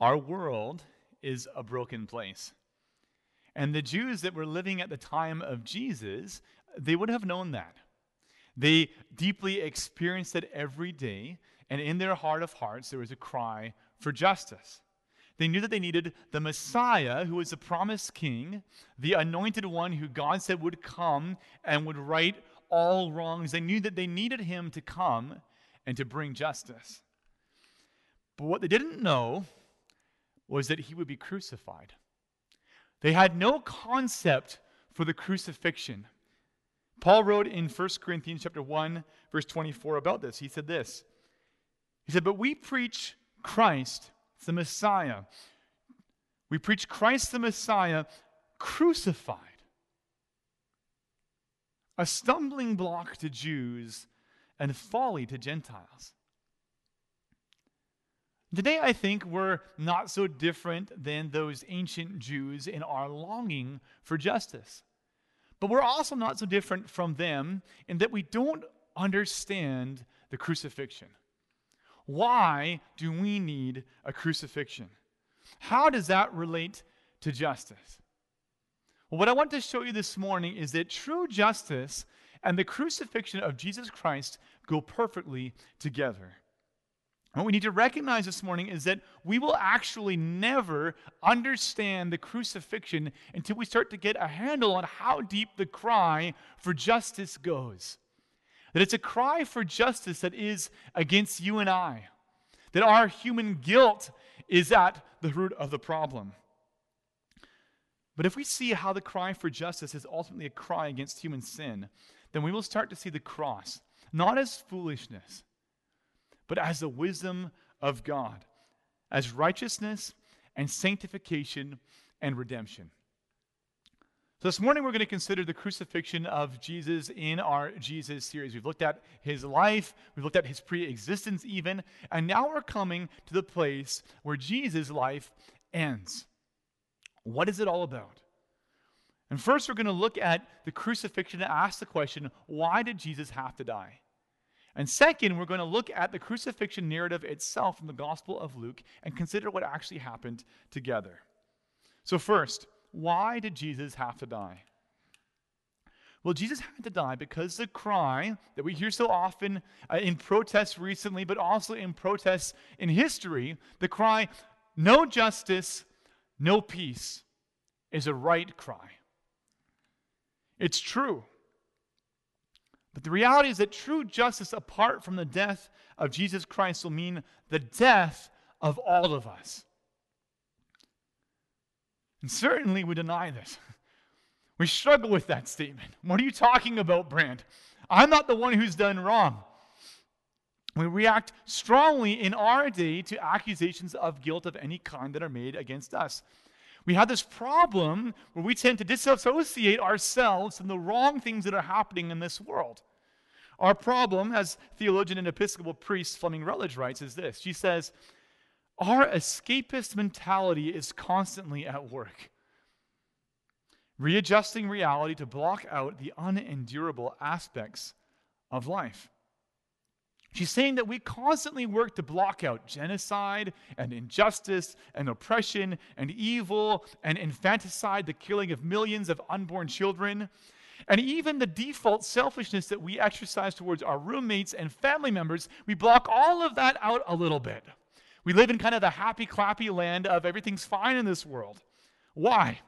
Our world is a broken place. And the Jews that were living at the time of Jesus, they would have known that. They deeply experienced it every day, and in their heart of hearts, there was a cry for justice. They knew that they needed the Messiah, who was the promised king, the anointed one who God said would come and would right all wrongs. They knew that they needed him to come and to bring justice. But what they didn't know was that he would be crucified. They had no concept for the crucifixion. Paul wrote in 1 Corinthians chapter 1 verse 24 about this. He said this. He said, "But we preach Christ, the Messiah. We preach Christ the Messiah crucified. A stumbling block to Jews and folly to Gentiles." Today, I think we're not so different than those ancient Jews in our longing for justice. But we're also not so different from them in that we don't understand the crucifixion. Why do we need a crucifixion? How does that relate to justice? Well, what I want to show you this morning is that true justice and the crucifixion of Jesus Christ go perfectly together. What we need to recognize this morning is that we will actually never understand the crucifixion until we start to get a handle on how deep the cry for justice goes. That it's a cry for justice that is against you and I, that our human guilt is at the root of the problem. But if we see how the cry for justice is ultimately a cry against human sin, then we will start to see the cross not as foolishness but as the wisdom of God, as righteousness and sanctification and redemption. So, this morning we're going to consider the crucifixion of Jesus in our Jesus series. We've looked at his life, we've looked at his pre existence, even, and now we're coming to the place where Jesus' life ends. What is it all about? And first, we're going to look at the crucifixion and ask the question why did Jesus have to die? And second, we're going to look at the crucifixion narrative itself in the Gospel of Luke and consider what actually happened together. So, first, why did Jesus have to die? Well, Jesus had to die because the cry that we hear so often uh, in protests recently, but also in protests in history, the cry, no justice, no peace, is a right cry. It's true. But the reality is that true justice, apart from the death of Jesus Christ, will mean the death of all of us. And certainly we deny this. We struggle with that statement. What are you talking about, Brand? I'm not the one who's done wrong. We react strongly in our day to accusations of guilt of any kind that are made against us. We have this problem where we tend to disassociate ourselves from the wrong things that are happening in this world. Our problem, as theologian and Episcopal priest Fleming Rutledge writes, is this. She says, Our escapist mentality is constantly at work, readjusting reality to block out the unendurable aspects of life. She's saying that we constantly work to block out genocide and injustice and oppression and evil and infanticide, the killing of millions of unborn children. And even the default selfishness that we exercise towards our roommates and family members, we block all of that out a little bit. We live in kind of the happy, clappy land of everything's fine in this world. Why?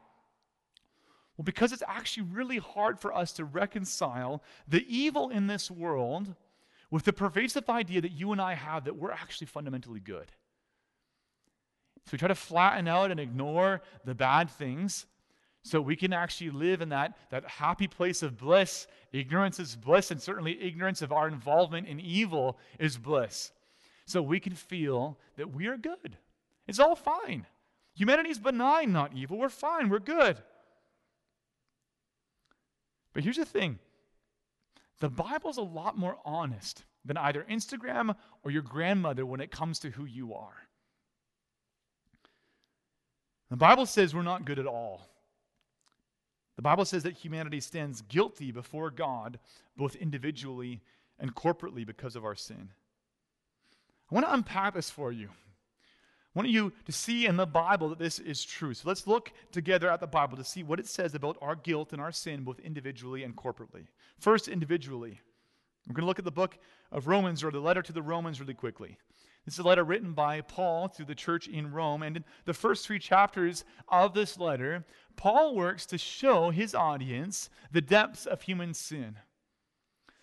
Well, because it's actually really hard for us to reconcile the evil in this world with the pervasive idea that you and I have that we're actually fundamentally good. So we try to flatten out and ignore the bad things so we can actually live in that, that happy place of bliss. Ignorance is bliss, and certainly ignorance of our involvement in evil is bliss. So we can feel that we are good. It's all fine. Humanity is benign, not evil. We're fine. We're good. But here's the thing the Bible's a lot more honest than either Instagram or your grandmother when it comes to who you are. The Bible says we're not good at all. The Bible says that humanity stands guilty before God, both individually and corporately, because of our sin. I want to unpack this for you. Want you to see in the Bible that this is true. So let's look together at the Bible to see what it says about our guilt and our sin, both individually and corporately. First, individually. We're going to look at the book of Romans or the letter to the Romans really quickly. This is a letter written by Paul to the church in Rome. And in the first three chapters of this letter, Paul works to show his audience the depths of human sin.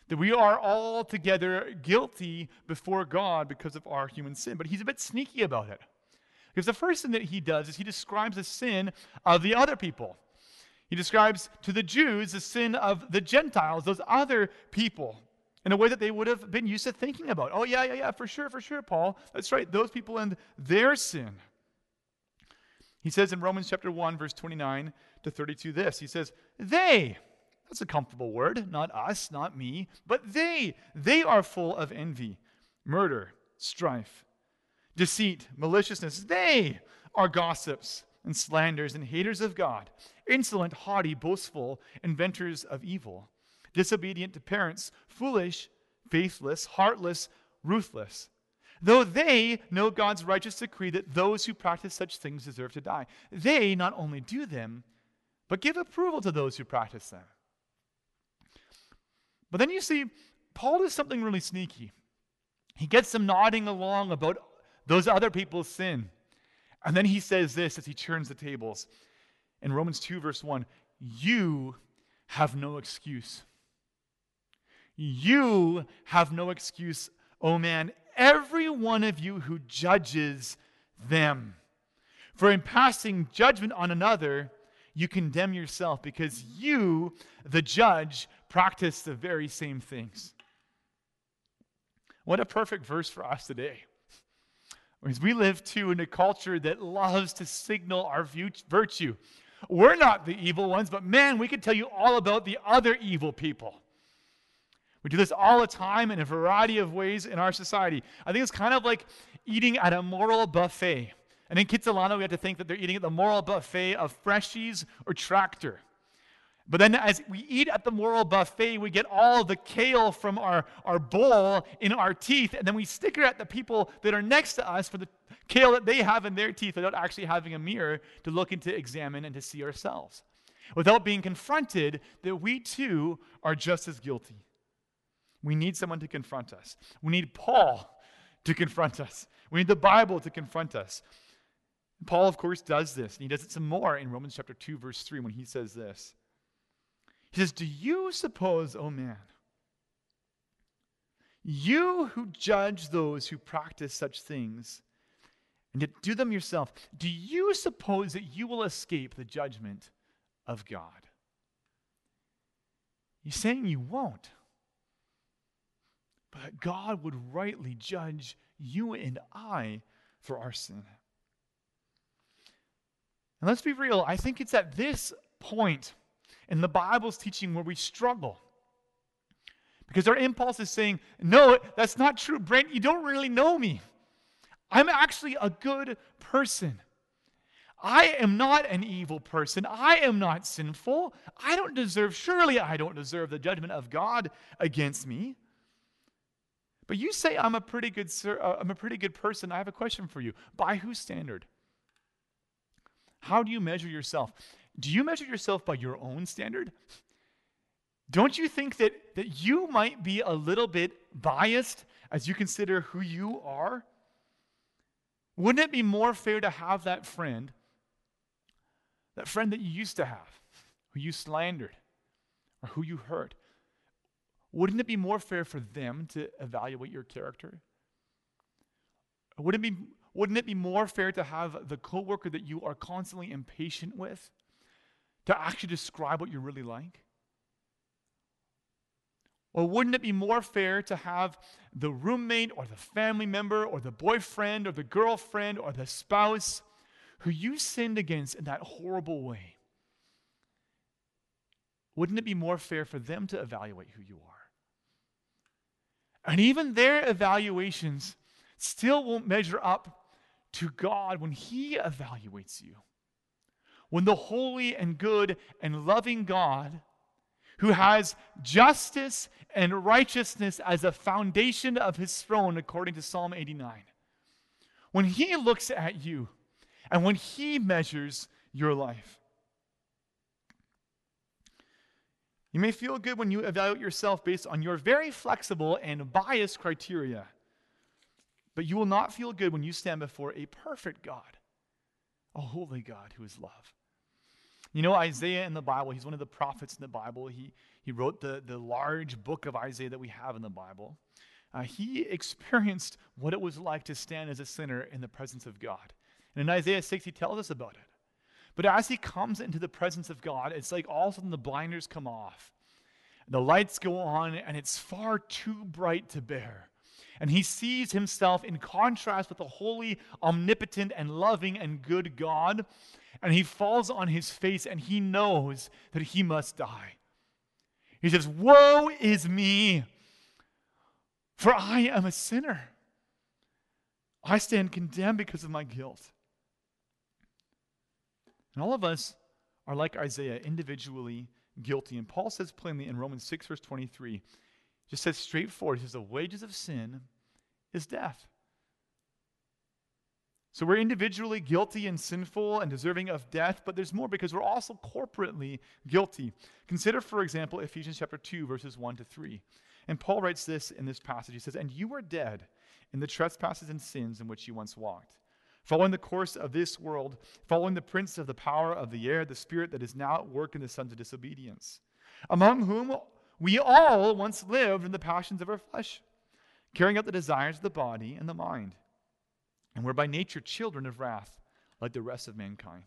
That we are all together guilty before God because of our human sin. But he's a bit sneaky about it. Because the first thing that he does is he describes the sin of the other people. He describes to the Jews the sin of the Gentiles, those other people, in a way that they would have been used to thinking about. Oh, yeah, yeah, yeah, for sure, for sure, Paul. That's right, those people and their sin. He says in Romans chapter 1, verse 29 to 32 this He says, They, that's a comfortable word, not us, not me, but they, they are full of envy, murder, strife deceit, maliciousness. They are gossips and slanders and haters of God, insolent, haughty, boastful, inventors of evil, disobedient to parents, foolish, faithless, heartless, ruthless. Though they know God's righteous decree that those who practice such things deserve to die, they not only do them, but give approval to those who practice them. But then you see, Paul does something really sneaky. He gets them nodding along about those other people's sin. And then he says this as he turns the tables. In Romans 2, verse 1 You have no excuse. You have no excuse, oh man, every one of you who judges them. For in passing judgment on another, you condemn yourself because you, the judge, practice the very same things. What a perfect verse for us today. Because we live too in a culture that loves to signal our virtue. We're not the evil ones, but man, we could tell you all about the other evil people. We do this all the time in a variety of ways in our society. I think it's kind of like eating at a moral buffet. And in Kitsilano, we have to think that they're eating at the moral buffet of Freshies or Tractor. But then, as we eat at the moral buffet, we get all the kale from our, our bowl in our teeth, and then we stick it at the people that are next to us for the kale that they have in their teeth without actually having a mirror to look and to examine and to see ourselves. Without being confronted that we too are just as guilty. We need someone to confront us. We need Paul to confront us. We need the Bible to confront us. Paul, of course, does this, and he does it some more in Romans chapter 2, verse 3, when he says this. He says, Do you suppose, oh man, you who judge those who practice such things, and yet do them yourself, do you suppose that you will escape the judgment of God? He's saying you won't. But God would rightly judge you and I for our sin. And let's be real, I think it's at this point in the Bible's teaching where we struggle. Because our impulse is saying, no, that's not true. Brent, you don't really know me. I'm actually a good person. I am not an evil person. I am not sinful. I don't deserve, surely I don't deserve the judgment of God against me. But you say I'm a pretty good uh, I'm a pretty good person. I have a question for you. By whose standard? How do you measure yourself? Do you measure yourself by your own standard? Don't you think that, that you might be a little bit biased as you consider who you are? Wouldn't it be more fair to have that friend, that friend that you used to have, who you slandered or who you hurt? Wouldn't it be more fair for them to evaluate your character? Wouldn't it be, wouldn't it be more fair to have the coworker that you are constantly impatient with to actually describe what you're really like? Or wouldn't it be more fair to have the roommate or the family member or the boyfriend or the girlfriend or the spouse who you sinned against in that horrible way? Wouldn't it be more fair for them to evaluate who you are? And even their evaluations still won't measure up to God when He evaluates you when the holy and good and loving God, who has justice and righteousness as a foundation of his throne, according to Psalm 89, when He looks at you and when He measures your life. You may feel good when you evaluate yourself based on your very flexible and biased criteria, but you will not feel good when you stand before a perfect God, a holy God who is love. You know, Isaiah in the Bible, he's one of the prophets in the Bible. He, he wrote the, the large book of Isaiah that we have in the Bible. Uh, he experienced what it was like to stand as a sinner in the presence of God. And in Isaiah 6, he tells us about it. But as he comes into the presence of God, it's like all of a sudden the blinders come off. The lights go on, and it's far too bright to bear. And he sees himself in contrast with the holy, omnipotent, and loving and good God. And he falls on his face and he knows that he must die. He says, Woe is me, for I am a sinner. I stand condemned because of my guilt. And all of us are like Isaiah, individually guilty. And Paul says plainly in Romans 6, verse 23, just says straightforward, he says, The wages of sin is death. So we're individually guilty and sinful and deserving of death, but there's more because we're also corporately guilty. Consider, for example, Ephesians chapter 2, verses 1 to 3. And Paul writes this in this passage. He says, And you were dead in the trespasses and sins in which you once walked following the course of this world, following the prince of the power of the air, the spirit that is now at work in the sons of disobedience, among whom we all once lived in the passions of our flesh, carrying out the desires of the body and the mind, and we're by nature children of wrath, like the rest of mankind.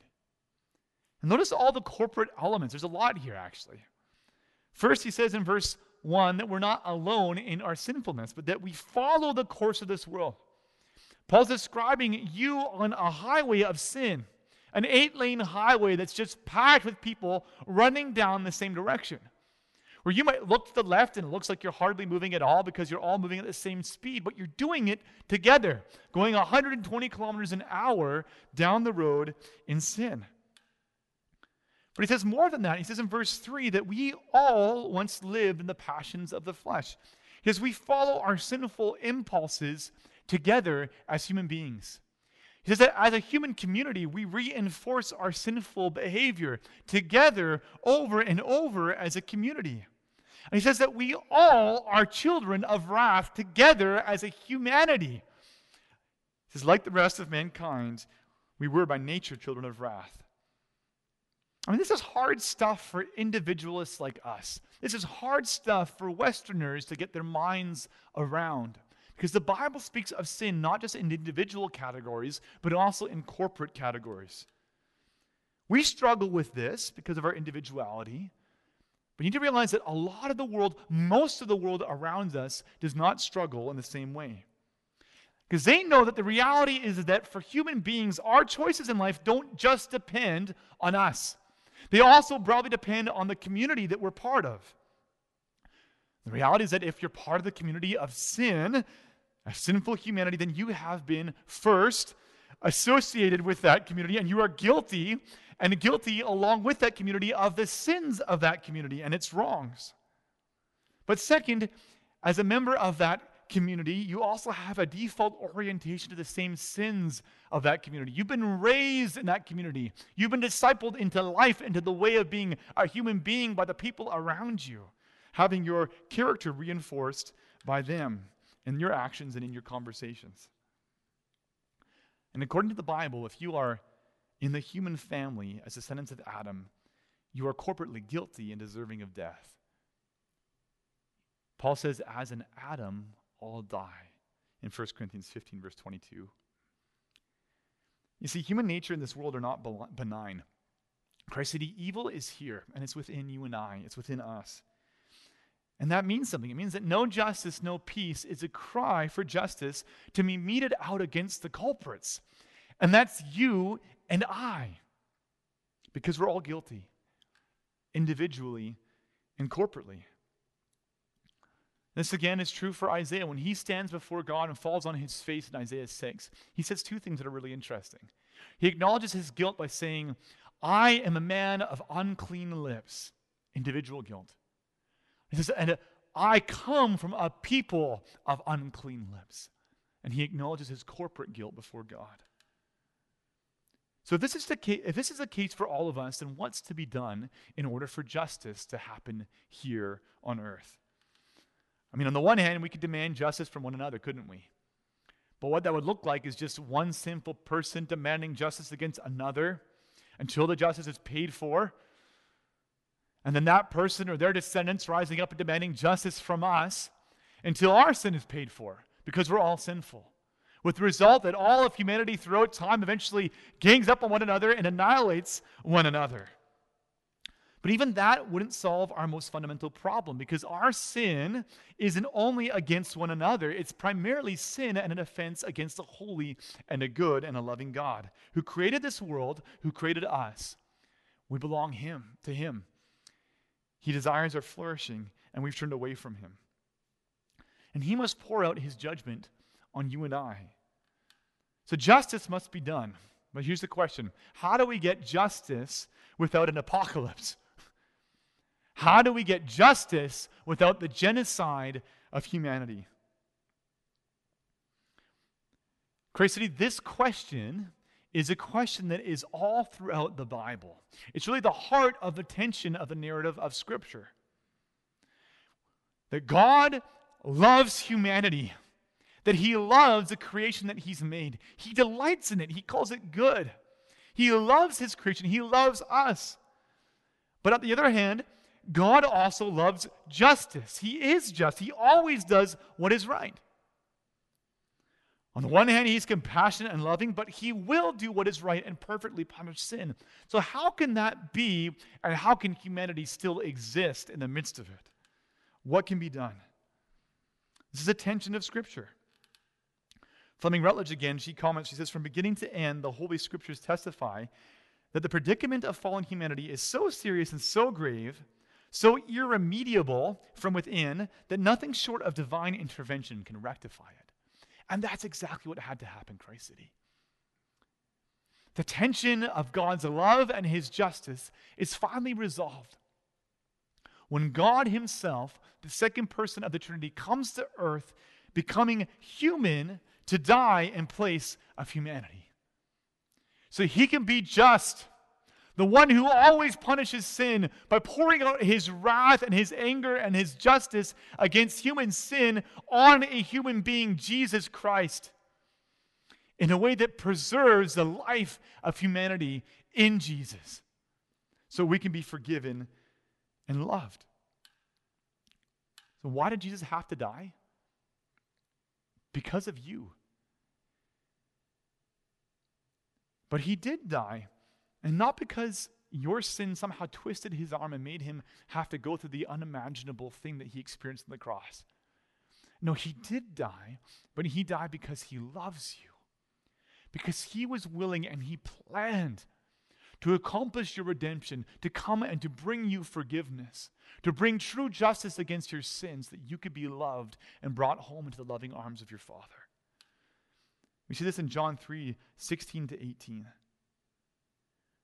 And notice all the corporate elements. There's a lot here, actually. First, he says in verse 1 that we're not alone in our sinfulness, but that we follow the course of this world. Paul's describing you on a highway of sin, an eight lane highway that's just packed with people running down the same direction. Where you might look to the left and it looks like you're hardly moving at all because you're all moving at the same speed, but you're doing it together, going 120 kilometers an hour down the road in sin. But he says more than that. He says in verse 3 that we all once lived in the passions of the flesh. Because we follow our sinful impulses together as human beings. He says that as a human community, we reinforce our sinful behavior together over and over as a community. And he says that we all are children of wrath together as a humanity. He says, like the rest of mankind, we were by nature children of wrath. I mean, this is hard stuff for individualists like us. This is hard stuff for Westerners to get their minds around. Because the Bible speaks of sin not just in individual categories, but also in corporate categories. We struggle with this because of our individuality. But you need to realize that a lot of the world, most of the world around us, does not struggle in the same way. Because they know that the reality is that for human beings, our choices in life don't just depend on us, they also broadly depend on the community that we're part of. The reality is that if you're part of the community of sin, a sinful humanity, then you have been first associated with that community and you are guilty and guilty along with that community of the sins of that community and its wrongs. But second, as a member of that community, you also have a default orientation to the same sins of that community. You've been raised in that community. You've been discipled into life, into the way of being a human being by the people around you, having your character reinforced by them in your actions and in your conversations. And according to the Bible, if you are in the human family as descendants of Adam, you are corporately guilty and deserving of death. Paul says, as in Adam, all die in 1 Corinthians 15, verse 22. You see, human nature in this world are not benign. Christ said, evil is here, and it's within you and I, it's within us. And that means something. It means that no justice, no peace is a cry for justice to be meted out against the culprits. And that's you and I, because we're all guilty, individually and corporately. This again is true for Isaiah. When he stands before God and falls on his face in Isaiah 6, he says two things that are really interesting. He acknowledges his guilt by saying, I am a man of unclean lips, individual guilt. He says, and I come from a people of unclean lips. and he acknowledges his corporate guilt before God. So if this is the case, if this is the case for all of us, then what's to be done in order for justice to happen here on earth? I mean, on the one hand, we could demand justice from one another, couldn't we? But what that would look like is just one sinful person demanding justice against another until the justice is paid for. And then that person or their descendants rising up and demanding justice from us until our sin is paid for because we're all sinful with the result that all of humanity throughout time eventually gangs up on one another and annihilates one another. But even that wouldn't solve our most fundamental problem because our sin isn't only against one another, it's primarily sin and an offense against a holy and a good and a loving God who created this world, who created us. We belong him to him. He desires our flourishing and we've turned away from him. And he must pour out his judgment on you and I. So justice must be done. But here's the question How do we get justice without an apocalypse? How do we get justice without the genocide of humanity? Christ City, this question is a question that is all throughout the Bible. It's really the heart of the tension of the narrative of Scripture. That God loves humanity that he loves the creation that he's made. He delights in it, he calls it good. He loves his creation, he loves us. But on the other hand, God also loves justice. He is just, he always does what is right. On the one hand, he's compassionate and loving, but he will do what is right and perfectly punish sin. So, how can that be, and how can humanity still exist in the midst of it? What can be done? This is a tension of Scripture. Fleming Rutledge again, she comments, she says, From beginning to end, the Holy Scriptures testify that the predicament of fallen humanity is so serious and so grave, so irremediable from within, that nothing short of divine intervention can rectify it. And that's exactly what had to happen, Christ City. The tension of God's love and his justice is finally resolved when God himself, the second person of the Trinity, comes to earth, becoming human to die in place of humanity. So he can be just, the one who always punishes sin by pouring out his wrath and his anger and his justice against human sin on a human being, Jesus Christ, in a way that preserves the life of humanity in Jesus so we can be forgiven and loved. So, why did Jesus have to die? Because of you. But he did die, and not because your sin somehow twisted his arm and made him have to go through the unimaginable thing that he experienced on the cross. No, he did die, but he died because he loves you. Because he was willing and he planned to accomplish your redemption, to come and to bring you forgiveness, to bring true justice against your sins, that you could be loved and brought home into the loving arms of your Father. We see this in John 3 16 to 18.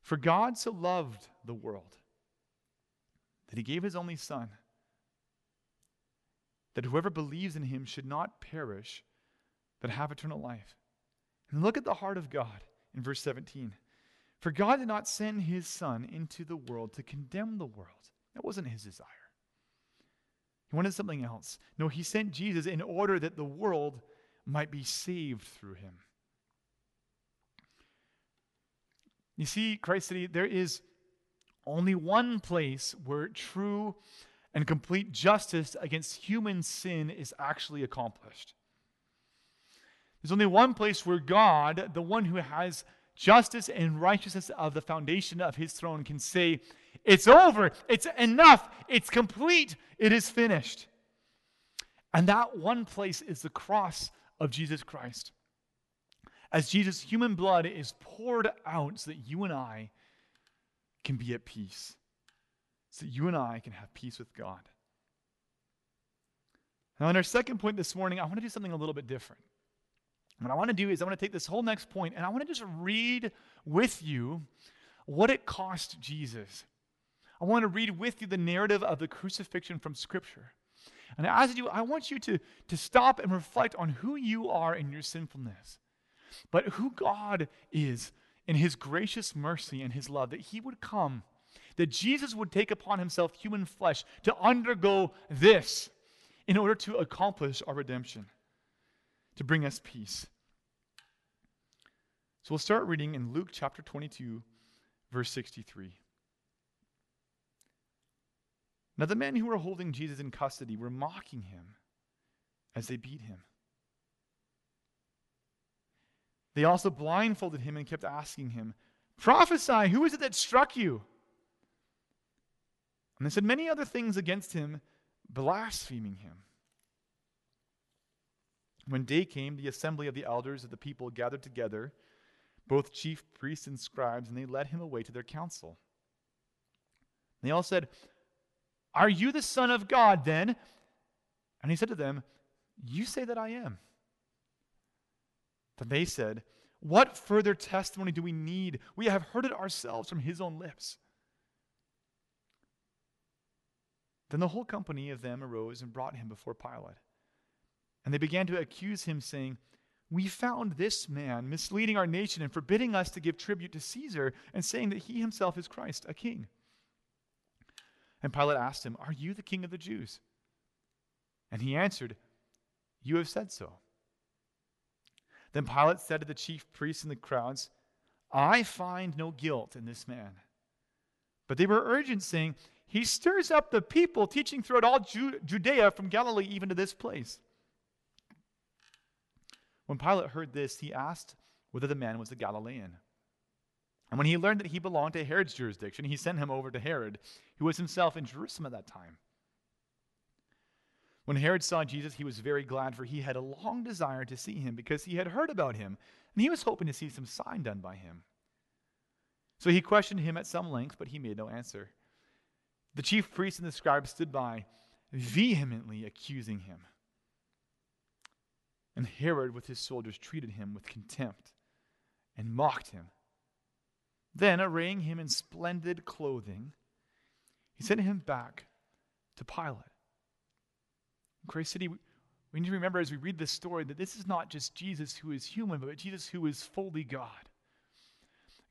For God so loved the world that he gave his only Son, that whoever believes in him should not perish, but have eternal life. And look at the heart of God in verse 17. For God did not send his Son into the world to condemn the world. That wasn't his desire. He wanted something else. No, he sent Jesus in order that the world might be saved through him. You see, Christ City, there is only one place where true and complete justice against human sin is actually accomplished. There's only one place where God, the one who has justice and righteousness of the foundation of his throne, can say, It's over, it's enough, it's complete, it is finished. And that one place is the cross of Jesus Christ. As Jesus' human blood is poured out so that you and I can be at peace, so that you and I can have peace with God. Now, in our second point this morning, I want to do something a little bit different. What I want to do is I want to take this whole next point and I want to just read with you what it cost Jesus. I want to read with you the narrative of the crucifixion from Scripture. And as you, I want you to, to stop and reflect on who you are in your sinfulness, but who God is in his gracious mercy and his love, that he would come, that Jesus would take upon himself human flesh to undergo this in order to accomplish our redemption, to bring us peace. So we'll start reading in Luke chapter 22, verse 63. Now, the men who were holding Jesus in custody were mocking him as they beat him. They also blindfolded him and kept asking him, Prophesy, who is it that struck you? And they said many other things against him, blaspheming him. When day came, the assembly of the elders of the people gathered together, both chief priests and scribes, and they led him away to their council. They all said, Are you the Son of God then? And he said to them, You say that I am. Then they said, What further testimony do we need? We have heard it ourselves from his own lips. Then the whole company of them arose and brought him before Pilate. And they began to accuse him, saying, We found this man misleading our nation and forbidding us to give tribute to Caesar, and saying that he himself is Christ, a king. And Pilate asked him, Are you the king of the Jews? And he answered, You have said so. Then Pilate said to the chief priests and the crowds, I find no guilt in this man. But they were urgent, saying, He stirs up the people, teaching throughout all Judea from Galilee even to this place. When Pilate heard this, he asked whether the man was a Galilean. And when he learned that he belonged to Herod's jurisdiction, he sent him over to Herod, who was himself in Jerusalem at that time. When Herod saw Jesus, he was very glad, for he had a long desire to see him because he had heard about him, and he was hoping to see some sign done by him. So he questioned him at some length, but he made no answer. The chief priests and the scribes stood by, vehemently accusing him. And Herod, with his soldiers, treated him with contempt and mocked him. Then, arraying him in splendid clothing, he sent him back to Pilate. Grace City, we need to remember as we read this story that this is not just Jesus who is human, but Jesus who is fully God.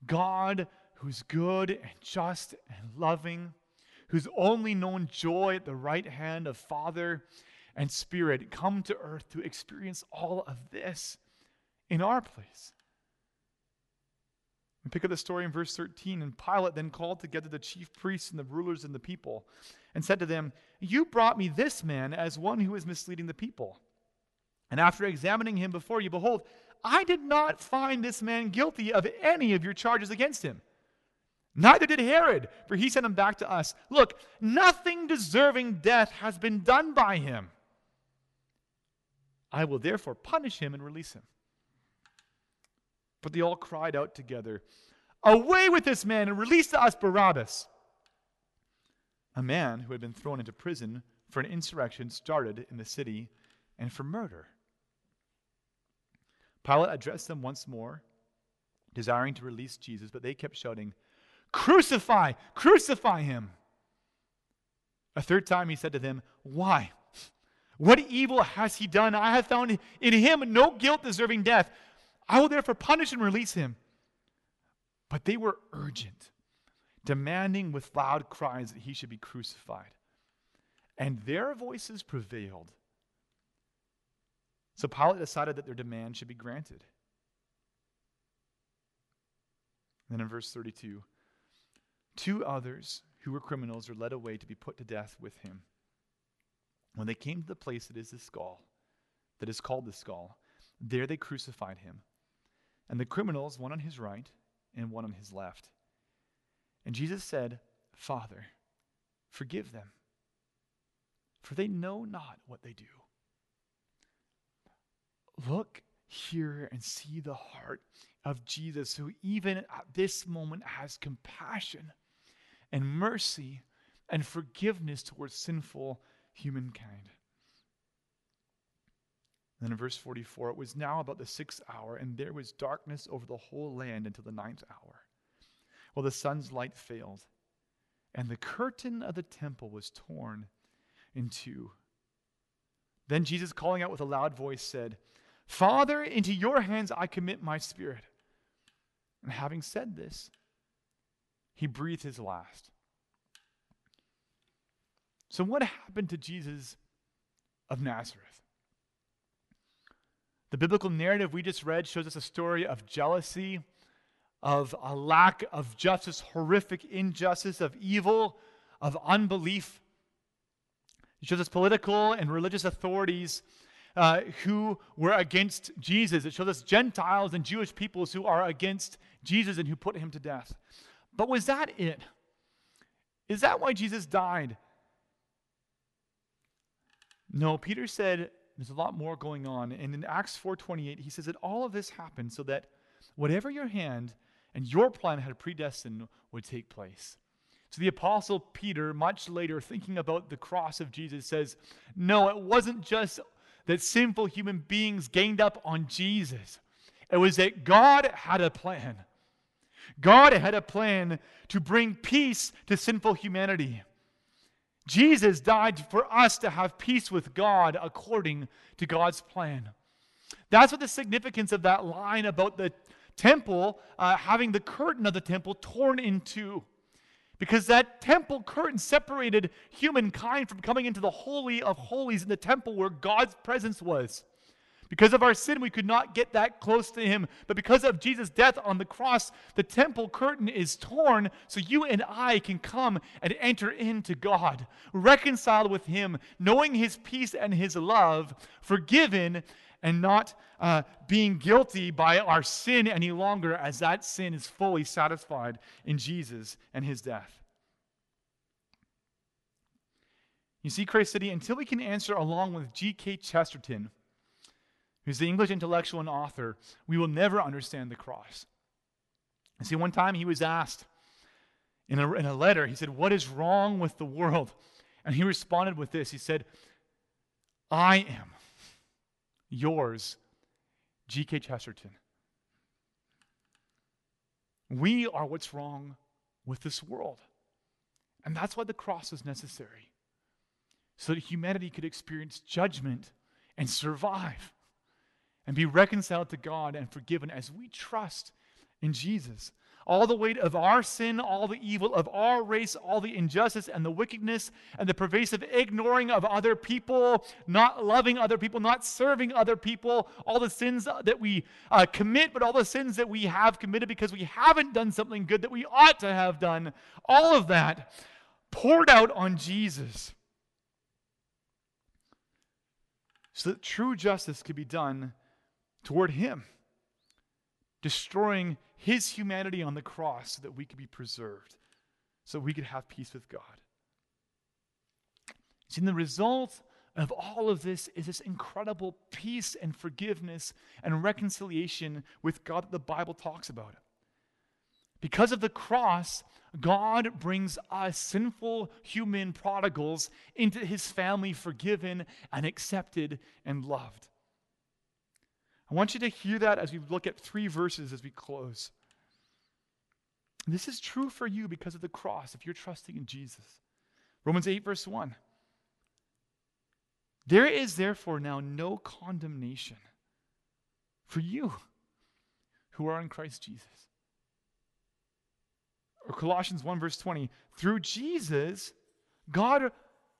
God who's good and just and loving, who's only known joy at the right hand of Father and Spirit, come to earth to experience all of this in our place. We pick up the story in verse 13. And Pilate then called together the chief priests and the rulers and the people and said to them, You brought me this man as one who is misleading the people. And after examining him before you, behold, I did not find this man guilty of any of your charges against him. Neither did Herod, for he sent him back to us. Look, nothing deserving death has been done by him. I will therefore punish him and release him. But they all cried out together, Away with this man and release to us Barabbas. A man who had been thrown into prison for an insurrection started in the city and for murder. Pilate addressed them once more, desiring to release Jesus, but they kept shouting, Crucify! Crucify him! A third time he said to them, Why? What evil has he done? I have found in him no guilt deserving death. I will therefore punish and release him. But they were urgent, demanding with loud cries that he should be crucified. And their voices prevailed. So Pilate decided that their demand should be granted. Then in verse 32, two others who were criminals were led away to be put to death with him. When they came to the place that is the skull, that is called the skull, there they crucified him and the criminals, one on his right and one on his left. And Jesus said, Father, forgive them, for they know not what they do. Look here and see the heart of Jesus, who even at this moment has compassion and mercy and forgiveness towards sinful humankind. Then in verse 44, it was now about the sixth hour, and there was darkness over the whole land until the ninth hour, while the sun's light failed, and the curtain of the temple was torn in two Then Jesus, calling out with a loud voice, said, Father, into your hands I commit my spirit. And having said this, he breathed his last. So, what happened to Jesus of Nazareth? The biblical narrative we just read shows us a story of jealousy, of a lack of justice, horrific injustice, of evil, of unbelief. It shows us political and religious authorities uh, who were against Jesus. It shows us Gentiles and Jewish peoples who are against Jesus and who put him to death. But was that it? Is that why Jesus died? No, Peter said there's a lot more going on. And in Acts 4:28, he says that all of this happened so that whatever your hand and your plan had predestined would take place. So the apostle Peter, much later, thinking about the cross of Jesus, says, No, it wasn't just that sinful human beings gained up on Jesus. It was that God had a plan. God had a plan to bring peace to sinful humanity. Jesus died for us to have peace with God according to God's plan. That's what the significance of that line about the temple uh, having the curtain of the temple torn in two. Because that temple curtain separated humankind from coming into the Holy of Holies in the temple where God's presence was. Because of our sin, we could not get that close to him. But because of Jesus' death on the cross, the temple curtain is torn so you and I can come and enter into God, reconciled with him, knowing his peace and his love, forgiven, and not uh, being guilty by our sin any longer, as that sin is fully satisfied in Jesus and his death. You see, Christ City, until we can answer along with G.K. Chesterton, who's the English intellectual and author, we will never understand the cross. And see, one time he was asked in a, in a letter, he said, What is wrong with the world? And he responded with this He said, I am yours, G.K. Chesterton. We are what's wrong with this world. And that's why the cross is necessary, so that humanity could experience judgment and survive and be reconciled to God and forgiven as we trust in Jesus. All the weight of our sin, all the evil of our race, all the injustice and the wickedness and the pervasive ignoring of other people, not loving other people, not serving other people, all the sins that we uh, commit, but all the sins that we have committed because we haven't done something good that we ought to have done, all of that poured out on Jesus so that true justice could be done toward Him, destroying His humanity on the cross so that we could be preserved, so we could have peace with God. See, the result of all of this is this incredible peace and forgiveness and reconciliation with God that the Bible talks about. Because of the cross, God brings us sinful human prodigals into his family, forgiven and accepted and loved. I want you to hear that as we look at three verses as we close. This is true for you because of the cross, if you're trusting in Jesus. Romans 8, verse 1. There is therefore now no condemnation for you who are in Christ Jesus. Or Colossians 1, verse 20. Through Jesus, God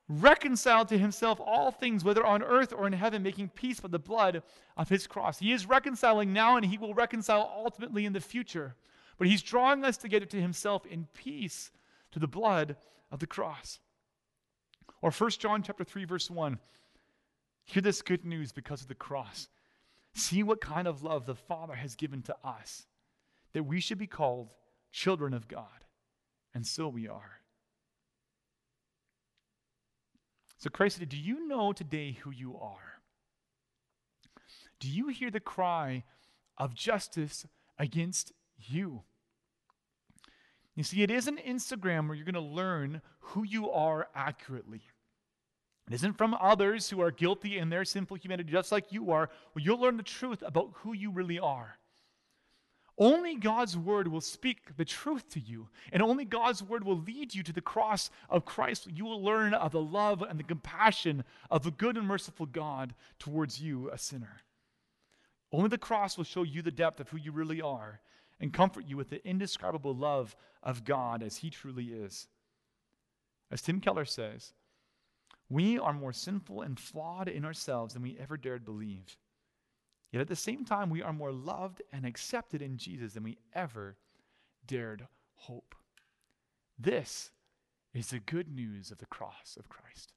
reconciled to himself all things, whether on earth or in heaven, making peace by the blood of his cross. He is reconciling now and he will reconcile ultimately in the future. But he's drawing us together to himself in peace to the blood of the cross. Or 1 John chapter 3 verse 1. Hear this good news because of the cross. See what kind of love the Father has given to us that we should be called children of God. And so we are. So, Christ, do you know today who you are? Do you hear the cry of justice against you? You see, it isn't Instagram where you're going to learn who you are accurately. It isn't from others who are guilty in their sinful humanity, just like you are, where you'll learn the truth about who you really are. Only God's word will speak the truth to you, and only God's word will lead you to the cross of Christ. You will learn of the love and the compassion of the good and merciful God towards you, a sinner. Only the cross will show you the depth of who you really are and comfort you with the indescribable love of God as He truly is. As Tim Keller says, we are more sinful and flawed in ourselves than we ever dared believe. Yet at the same time, we are more loved and accepted in Jesus than we ever dared hope. This is the good news of the cross of Christ.